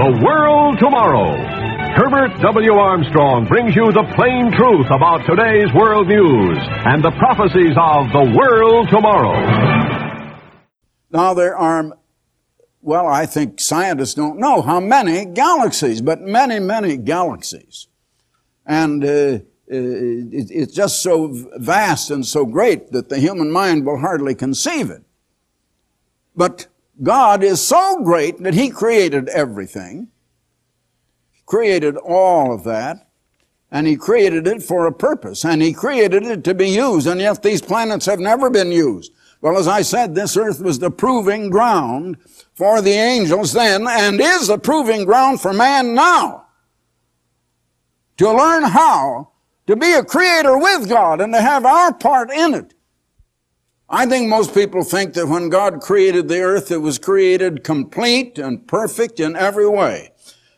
The World Tomorrow. Herbert W. Armstrong brings you the plain truth about today's world news and the prophecies of the world tomorrow. Now, there are, well, I think scientists don't know how many galaxies, but many, many galaxies. And uh, it's just so vast and so great that the human mind will hardly conceive it. But God is so great that He created everything, created all of that, and He created it for a purpose, and He created it to be used, and yet these planets have never been used. Well, as I said, this earth was the proving ground for the angels then, and is the proving ground for man now. To learn how to be a creator with God and to have our part in it. I think most people think that when God created the earth, it was created complete and perfect in every way.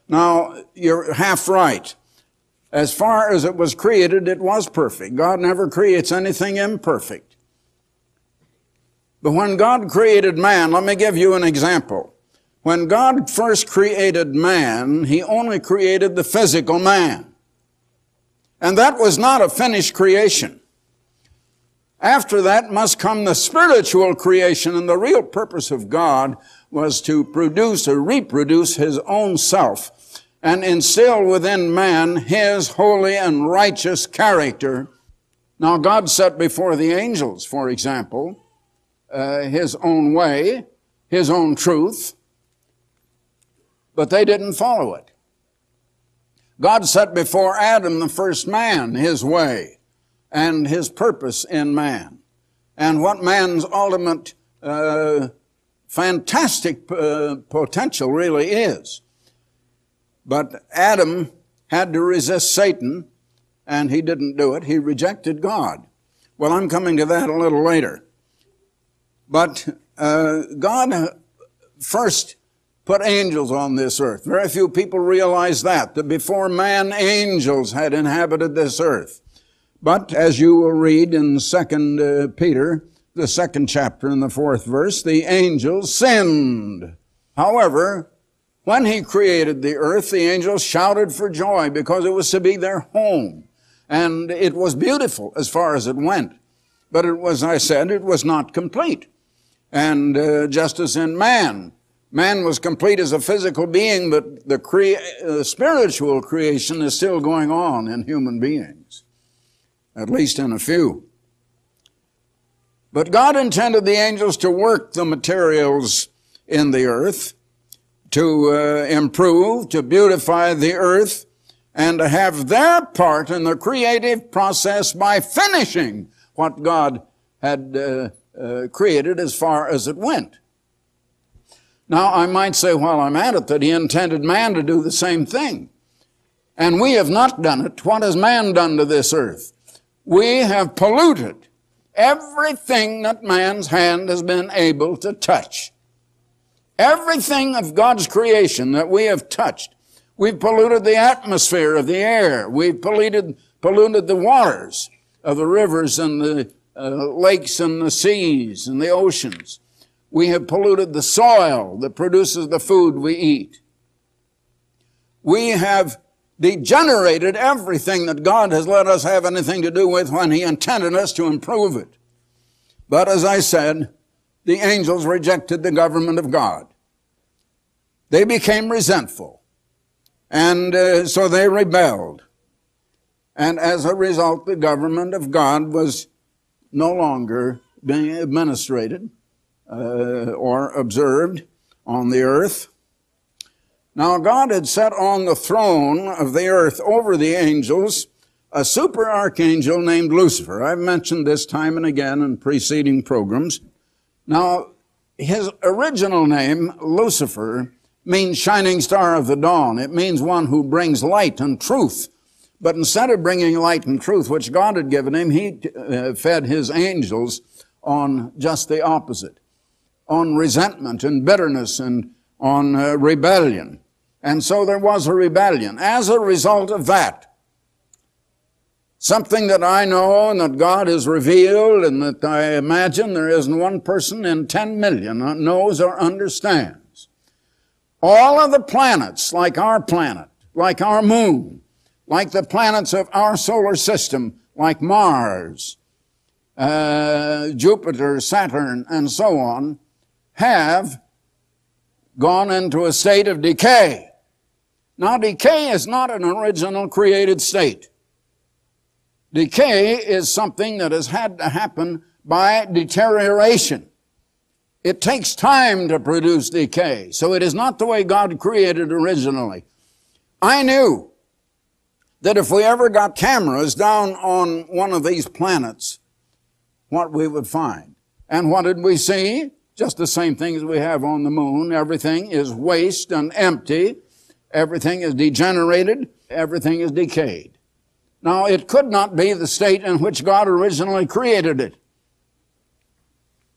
Now, you're half right. As far as it was created, it was perfect. God never creates anything imperfect. But when God created man, let me give you an example. When God first created man, He only created the physical man. And that was not a finished creation. After that must come the spiritual creation, and the real purpose of God was to produce or reproduce His own self and instill within man His holy and righteous character. Now, God set before the angels, for example, uh, His own way, His own truth, but they didn't follow it. God set before Adam, the first man, His way and his purpose in man and what man's ultimate uh, fantastic uh, potential really is. But Adam had to resist Satan and he didn't do it. He rejected God. Well, I'm coming to that a little later. But uh, God first put angels on this earth. Very few people realize that, that before man, angels had inhabited this earth. But as you will read in Second uh, Peter, the second chapter in the fourth verse, the angels sinned. However, when he created the earth, the angels shouted for joy because it was to be their home. And it was beautiful as far as it went. But it was, I said, it was not complete. And uh, just as in man, man was complete as a physical being, but the crea- uh, spiritual creation is still going on in human beings at least in a few. But God intended the angels to work the materials in the earth, to uh, improve, to beautify the earth, and to have their part in the creative process by finishing what God had uh, uh, created as far as it went. Now, I might say while I'm at it that He intended man to do the same thing. And we have not done it. What has man done to this earth? We have polluted everything that man's hand has been able to touch. Everything of God's creation that we have touched. We've polluted the atmosphere of the air. We've polluted, polluted the waters of the rivers and the uh, lakes and the seas and the oceans. We have polluted the soil that produces the food we eat. We have degenerated everything that God has let us have anything to do with when He intended us to improve it. But as I said, the angels rejected the government of God. They became resentful. And uh, so they rebelled. And as a result, the government of God was no longer being administrated uh, or observed on the earth. Now God had set on the throne of the earth over the angels a super archangel named Lucifer. I've mentioned this time and again in preceding programs. Now, his original name, Lucifer, means shining star of the dawn. It means one who brings light and truth. But instead of bringing light and truth, which God had given him, he uh, fed his angels on just the opposite, on resentment and bitterness and on uh, rebellion. And so there was a rebellion. As a result of that, something that I know and that God has revealed and that I imagine there isn't one person in 10 million that knows or understands. All of the planets, like our planet, like our moon, like the planets of our solar system, like Mars, uh, Jupiter, Saturn, and so on, have gone into a state of decay. Now, decay is not an original created state. Decay is something that has had to happen by deterioration. It takes time to produce decay, so it is not the way God created originally. I knew that if we ever got cameras down on one of these planets, what we would find. And what did we see? Just the same things we have on the moon. Everything is waste and empty. Everything is degenerated. Everything is decayed. Now, it could not be the state in which God originally created it.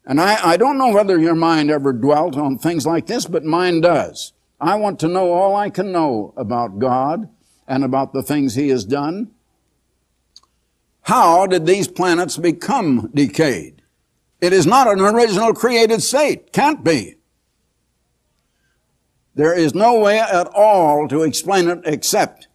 And I, I don't know whether your mind ever dwelt on things like this, but mine does. I want to know all I can know about God and about the things He has done. How did these planets become decayed? It is not an original created state. Can't be. There is no way at all to explain it except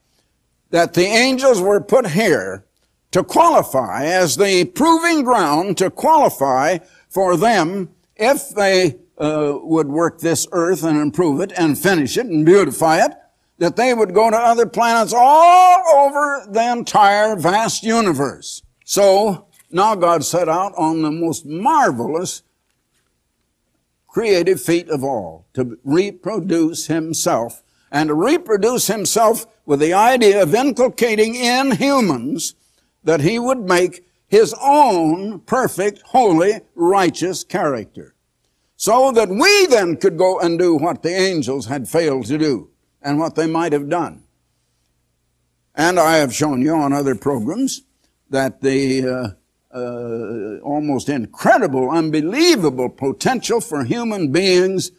that the angels were put here to qualify as the proving ground to qualify for them if they uh, would work this earth and improve it and finish it and beautify it, that they would go to other planets all over the entire vast universe. So now God set out on the most marvelous creative feat of all to reproduce himself and to reproduce himself with the idea of inculcating in humans that he would make his own perfect, holy, righteous character. So that we then could go and do what the angels had failed to do and what they might have done. And I have shown you on other programs that the uh, uh, almost incredible, unbelievable potential for human beings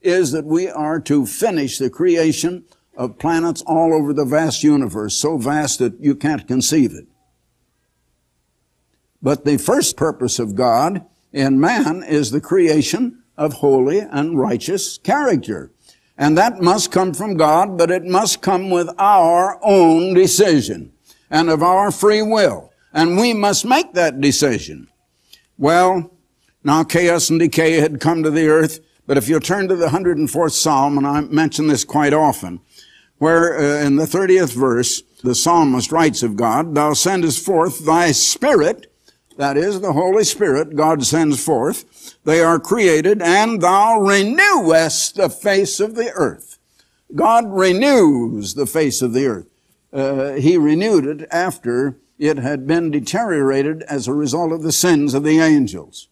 is that we are to finish the creation of planets all over the vast universe, so vast that you can't conceive it. But the first purpose of God in man is the creation of holy and righteous character. And that must come from God, but it must come with our own decision and of our free will. And we must make that decision. Well, now chaos and decay had come to the earth, but if you turn to the 104th Psalm, and I mention this quite often, where uh, in the 30th verse, the psalmist writes of God, Thou sendest forth thy spirit that is the Holy Spirit God sends forth. They are created and thou renewest the face of the earth. God renews the face of the earth. Uh, he renewed it after it had been deteriorated as a result of the sins of the angels.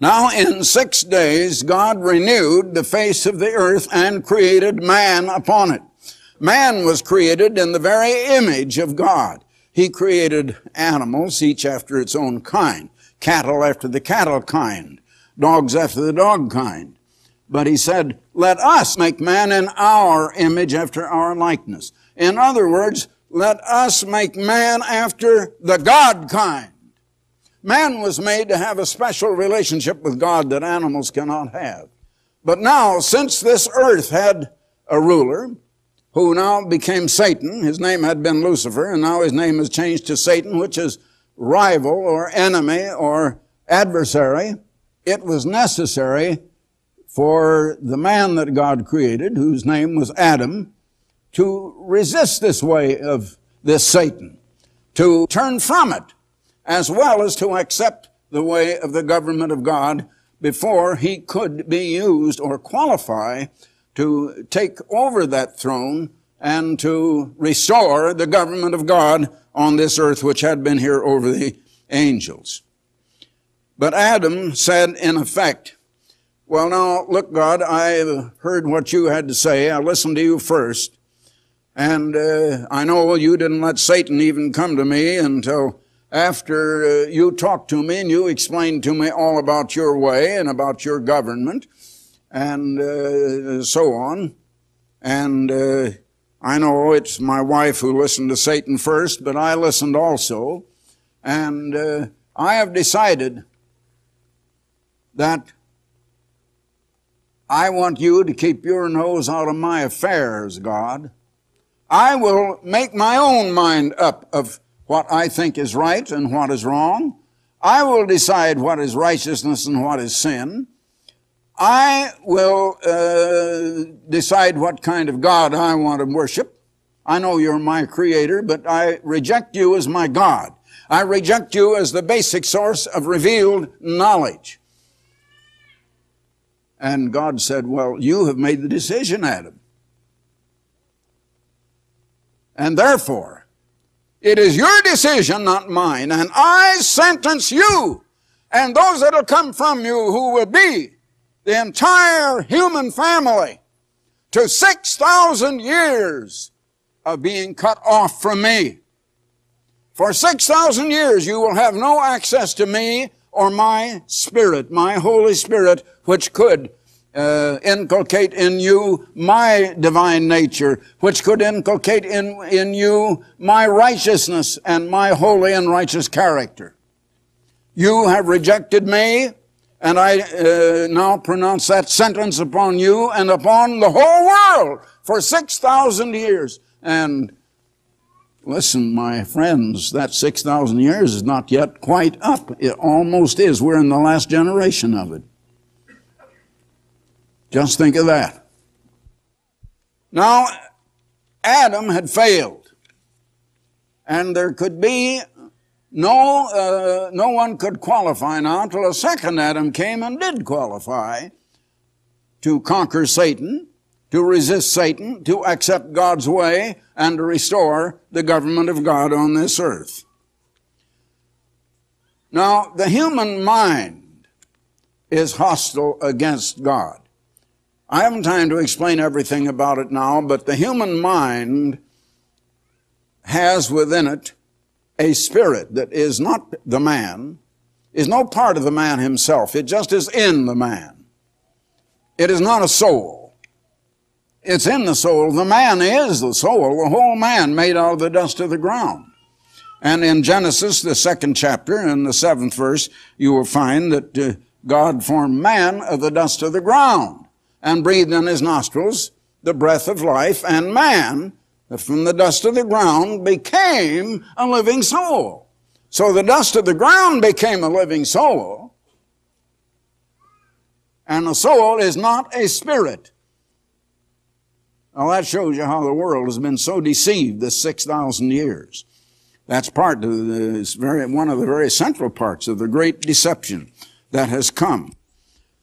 Now in six days, God renewed the face of the earth and created man upon it. Man was created in the very image of God. He created animals, each after its own kind. Cattle after the cattle kind. Dogs after the dog kind. But he said, let us make man in our image after our likeness. In other words, let us make man after the God kind. Man was made to have a special relationship with God that animals cannot have. But now, since this earth had a ruler, who now became Satan. His name had been Lucifer, and now his name is changed to Satan, which is rival or enemy or adversary. It was necessary for the man that God created, whose name was Adam, to resist this way of this Satan, to turn from it, as well as to accept the way of the government of God before he could be used or qualify to take over that throne and to restore the government of God on this earth which had been here over the angels. But Adam said in effect, well now, look God, I heard what you had to say. I listened to you first. And uh, I know you didn't let Satan even come to me until after uh, you talked to me and you explained to me all about your way and about your government and uh, so on. And uh, I know it's my wife who listened to Satan first, but I listened also. And uh, I have decided that I want you to keep your nose out of my affairs, God. I will make my own mind up of what I think is right and what is wrong. I will decide what is righteousness and what is sin. I will uh, decide what kind of God I want to worship. I know you're my creator, but I reject you as my God. I reject you as the basic source of revealed knowledge. And God said, Well, you have made the decision, Adam. And therefore, it is your decision, not mine, and I sentence you and those that'll come from you who will be the entire human family to 6,000 years of being cut off from me. For 6,000 years you will have no access to me or my Spirit, my Holy Spirit, which could uh, inculcate in you my divine nature, which could inculcate in, in you my righteousness and my holy and righteous character. You have rejected me, and I uh, now pronounce that sentence upon you and upon the whole world for 6,000 years. And listen, my friends, that 6,000 years is not yet quite up. It almost is. We're in the last generation of it. Just think of that. Now, Adam had failed. And there could be no, uh, no one could qualify now until a second Adam came and did qualify to conquer Satan, to resist Satan, to accept God's way, and to restore the government of God on this earth. Now, the human mind is hostile against God. I haven't time to explain everything about it now, but the human mind has within it a spirit that is not the man, is no part of the man himself. It just is in the man. It is not a soul. It's in the soul. The man is the soul, the whole man made out of the dust of the ground. And in Genesis, the second chapter, in the seventh verse, you will find that uh, God formed man of the dust of the ground and breathed in his nostrils the breath of life, and man, from the dust of the ground, became a living soul. So the dust of the ground became a living soul, and a soul is not a spirit. Now that shows you how the world has been so deceived this 6,000 years. That's part of the, very, one of the very central parts of the great deception that has come.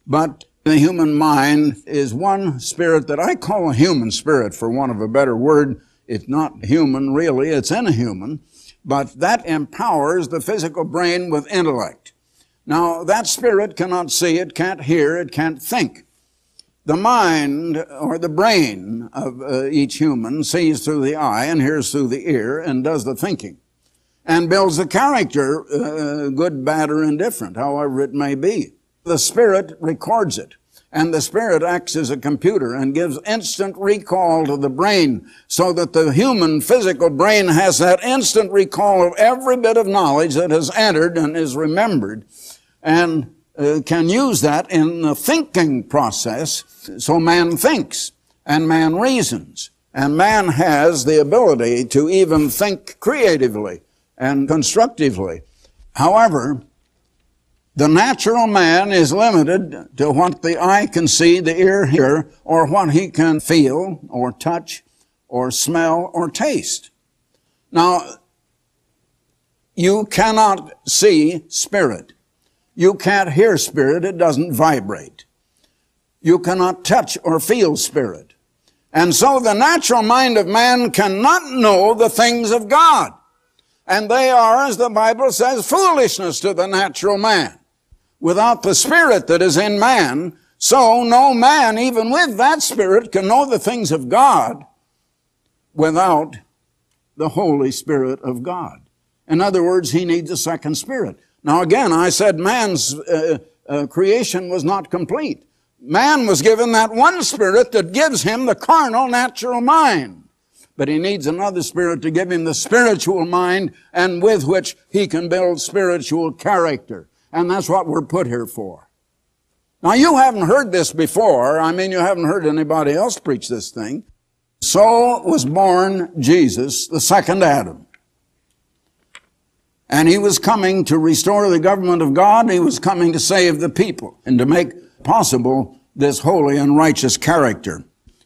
But the human mind is one spirit that I call a human spirit for want of a better word. It's not human really, it's inhuman, but that empowers the physical brain with intellect. Now, that spirit cannot see, it can't hear, it can't think. The mind or the brain of uh, each human sees through the eye and hears through the ear and does the thinking and builds the character, uh, good, bad, or indifferent, however it may be. The Spirit records it. And the Spirit acts as a computer and gives instant recall to the brain so that the human physical brain has that instant recall of every bit of knowledge that has entered and is remembered and uh, can use that in the thinking process. So man thinks and man reasons and man has the ability to even think creatively and constructively. However, the natural man is limited to what the eye can see, the ear hear, or what he can feel, or touch, or smell, or taste. Now, you cannot see spirit. You can't hear spirit, it doesn't vibrate. You cannot touch or feel spirit. And so the natural mind of man cannot know the things of God. And they are, as the Bible says, foolishness to the natural man without the spirit that is in man. So no man, even with that spirit, can know the things of God without the Holy Spirit of God. In other words, he needs a second spirit. Now again, I said man's uh, uh, creation was not complete. Man was given that one spirit that gives him the carnal natural mind. But he needs another spirit to give him the spiritual mind and with which he can build spiritual character. And that's what we're put here for. Now you haven't heard this before. I mean, you haven't heard anybody else preach this thing. So was born Jesus, the second Adam. And he was coming to restore the government of God. He was coming to save the people and to make possible this holy and righteous character.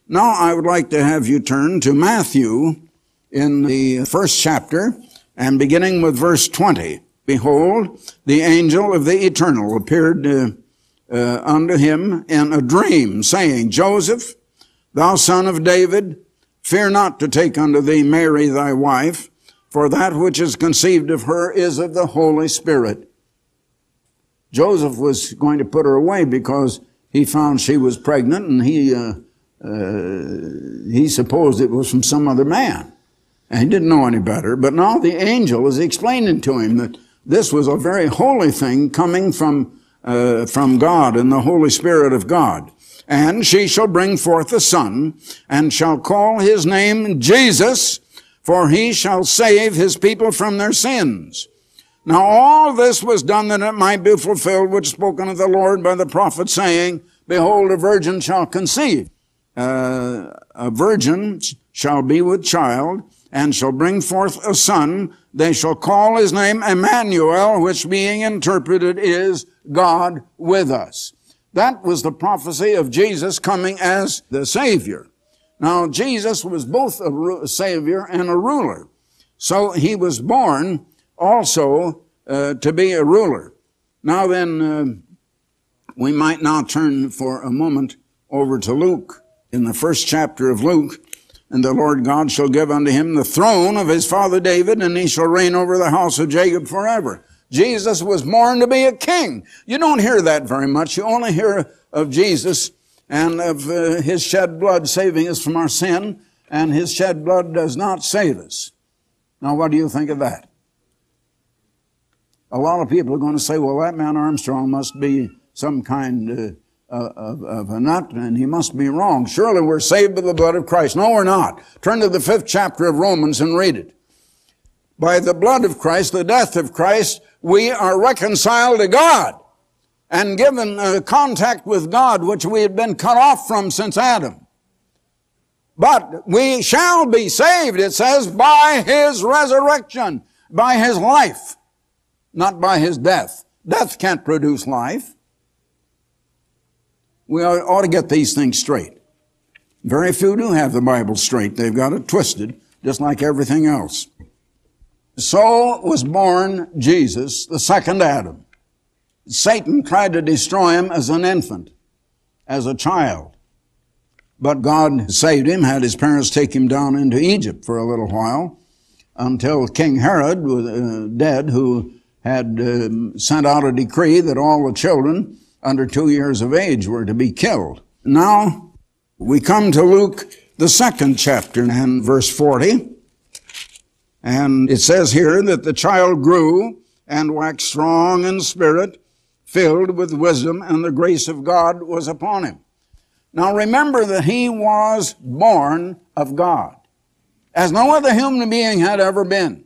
Now I would like to have you turn to Matthew in the first chapter and beginning with verse 20. Behold, the angel of the eternal appeared uh, uh, unto him in a dream, saying, Joseph, thou son of David, fear not to take unto thee Mary thy wife, for that which is conceived of her is of the Holy Spirit. Joseph was going to put her away because he found she was pregnant and he, uh, uh, he supposed it was from some other man. And he didn't know any better. But now the angel is explaining to him that this was a very holy thing coming from, uh, from God and the Holy Spirit of God. And she shall bring forth a son and shall call his name Jesus for he shall save his people from their sins. Now all this was done that it might be fulfilled which spoken of the Lord by the prophet saying, Behold, a virgin shall conceive. Uh, a virgin shall be with child and shall bring forth a son. They shall call his name Emmanuel, which being interpreted is God with us. That was the prophecy of Jesus coming as the Savior. Now, Jesus was both a Savior and a ruler. So he was born also uh, to be a ruler. Now then, uh, we might now turn for a moment over to Luke in the first chapter of Luke. And the Lord God shall give unto him the throne of his father David, and he shall reign over the house of Jacob forever. Jesus was born to be a king. You don't hear that very much. You only hear of Jesus and of uh, his shed blood saving us from our sin, and his shed blood does not save us. Now, what do you think of that? A lot of people are going to say, well, that man Armstrong must be some kind uh, of, of, a nut, and he must be wrong. Surely we're saved by the blood of Christ. No, we're not. Turn to the fifth chapter of Romans and read it. By the blood of Christ, the death of Christ, we are reconciled to God and given contact with God, which we had been cut off from since Adam. But we shall be saved, it says, by His resurrection, by His life, not by His death. Death can't produce life. We ought to get these things straight. Very few do have the Bible straight. They've got it twisted, just like everything else. So was born Jesus, the second Adam. Satan tried to destroy him as an infant, as a child. But God saved him, had his parents take him down into Egypt for a little while until King Herod was uh, dead, who had uh, sent out a decree that all the children under two years of age were to be killed. Now, we come to Luke, the second chapter and verse 40. And it says here that the child grew and waxed strong in spirit filled with wisdom, and the grace of God was upon him. Now remember that he was born of God, as no other human being had ever been.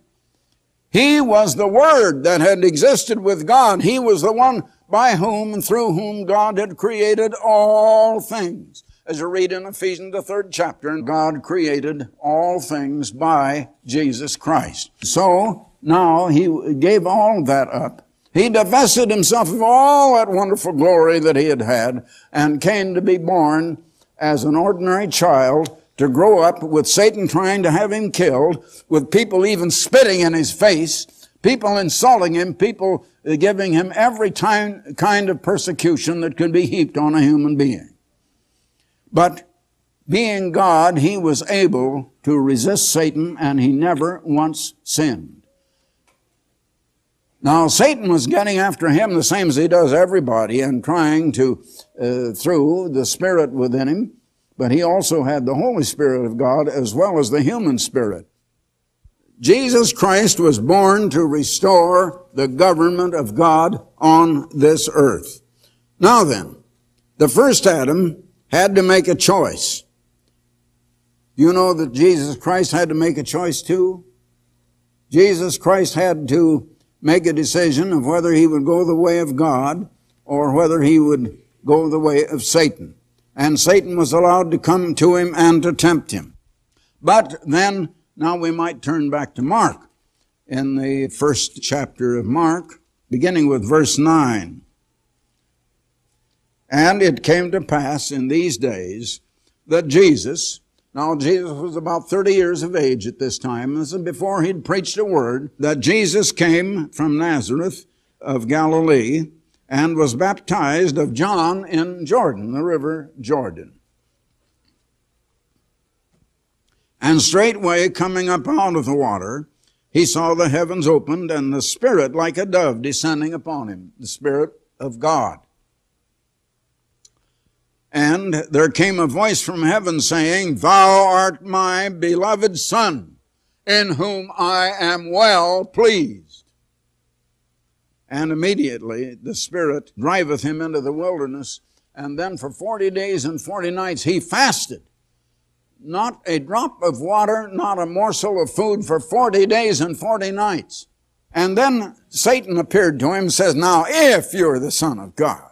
He was the Word that had existed with God. He was the one by whom and through whom God had created all things. As you read in Ephesians, the third chapter, God created all things by Jesus Christ. So now he gave all that up he divested himself of all that wonderful glory that he had had and came to be born as an ordinary child to grow up with Satan trying to have him killed, with people even spitting in his face, people insulting him, people giving him every time, kind of persecution that could be heaped on a human being. But being God, he was able to resist Satan and he never once sinned. Now, Satan was getting after him the same as he does everybody and trying to, uh, through the Spirit within him, but he also had the Holy Spirit of God as well as the human spirit. Jesus Christ was born to restore the government of God on this earth. Now then, the first Adam had to make a choice. You know that Jesus Christ had to make a choice too? Jesus Christ had to make a decision of whether he would go the way of God or whether he would go the way of Satan. And Satan was allowed to come to him and to tempt him. But then, now we might turn back to Mark in the first chapter of Mark, beginning with verse 9. And it came to pass in these days that Jesus, now Jesus was about 30 years of age at this time, is before he'd preached a word, that Jesus came from Nazareth of Galilee and was baptized of John in Jordan, the river Jordan. And straightway coming up out of the water, he saw the heavens opened and the Spirit like a dove descending upon him, the Spirit of God. And there came a voice from heaven saying, Thou art my beloved Son, in whom I am well pleased. And immediately the Spirit driveth him into the wilderness, and then for forty days and forty nights he fasted. Not a drop of water, not a morsel of food for forty days and forty nights. And then Satan appeared to him and says, Now, if you're the Son of God.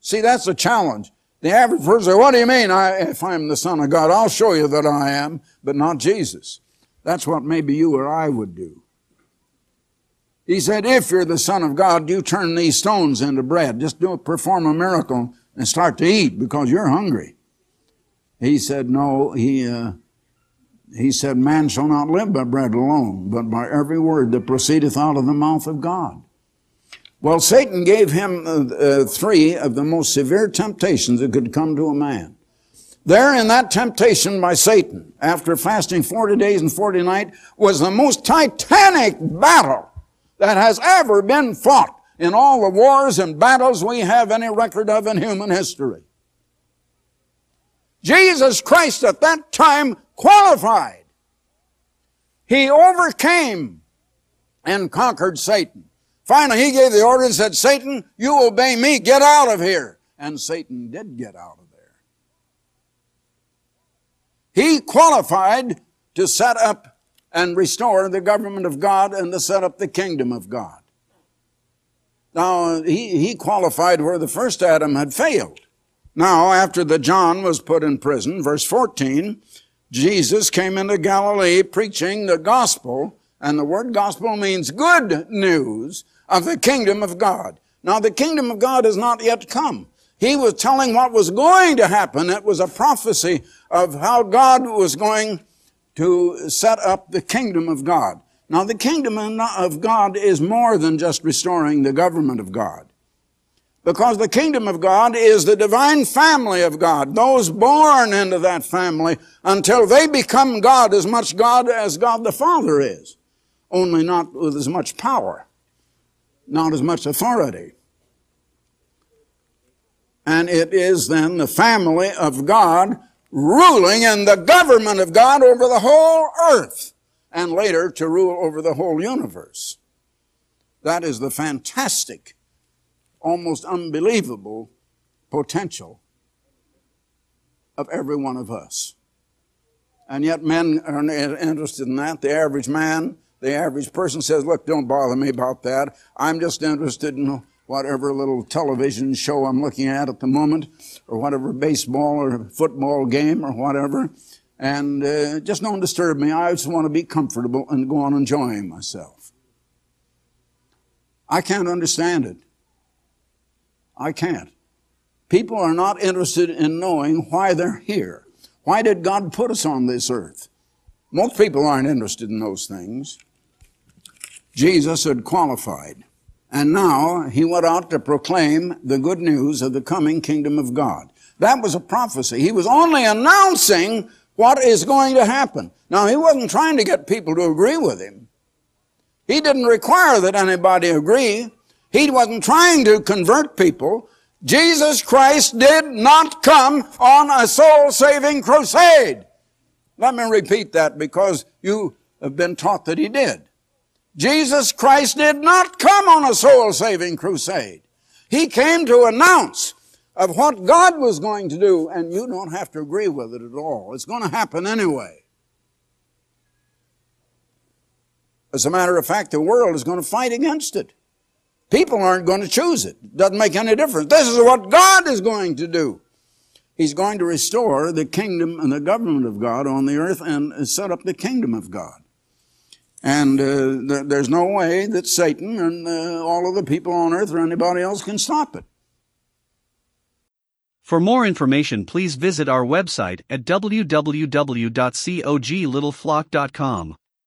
See, that's a challenge. The average person says, what do you mean I, if I'm the Son of God? I'll show you that I am, but not Jesus. That's what maybe you or I would do. He said, if you're the Son of God, you turn these stones into bread. Just do perform a miracle and start to eat because you're hungry. He said, no, he, uh, he said, man shall not live by bread alone, but by every word that proceedeth out of the mouth of God. Well, Satan gave him uh, uh, three of the most severe temptations that could come to a man. There in that temptation by Satan, after fasting 40 days and 40 nights, was the most titanic battle that has ever been fought in all the wars and battles we have any record of in human history. Jesus Christ at that time qualified. He overcame and conquered Satan. Finally, he gave the order and said, Satan, you obey me, get out of here. And Satan did get out of there. He qualified to set up and restore the government of God and to set up the kingdom of God. Now, he, he qualified where the first Adam had failed. Now, after the John was put in prison, verse 14, Jesus came into Galilee preaching the gospel, and the word gospel means good news of the kingdom of God. Now, the kingdom of God has not yet come. He was telling what was going to happen. It was a prophecy of how God was going to set up the kingdom of God. Now, the kingdom of God is more than just restoring the government of God. Because the kingdom of God is the divine family of God. Those born into that family until they become God as much God as God the Father is. Only not with as much power not as much authority. And it is then the family of God ruling in the government of God over the whole earth and later to rule over the whole universe. That is the fantastic, almost unbelievable potential of every one of us. And yet men are interested in that. The average man the average person says, look, don't bother me about that. I'm just interested in whatever little television show I'm looking at at the moment, or whatever baseball or football game or whatever. And uh, just don't disturb me. I just want to be comfortable and go on enjoying myself. I can't understand it. I can't. People are not interested in knowing why they're here. Why did God put us on this earth? Most people aren't interested in those things. Jesus had qualified. And now he went out to proclaim the good news of the coming kingdom of God. That was a prophecy. He was only announcing what is going to happen. Now, he wasn't trying to get people to agree with him. He didn't require that anybody agree. He wasn't trying to convert people. Jesus Christ did not come on a soul saving crusade. Let me repeat that because you have been taught that he did. Jesus Christ did not come on a soul saving crusade. He came to announce of what God was going to do, and you don't have to agree with it at all. It's going to happen anyway. As a matter of fact, the world is going to fight against it. People aren't going to choose it. It doesn't make any difference. This is what God is going to do. He's going to restore the kingdom and the government of God on the earth and set up the kingdom of God. And uh, th- there's no way that Satan and uh, all of the people on earth or anybody else can stop it. For more information, please visit our website at www.coglittleflock.com.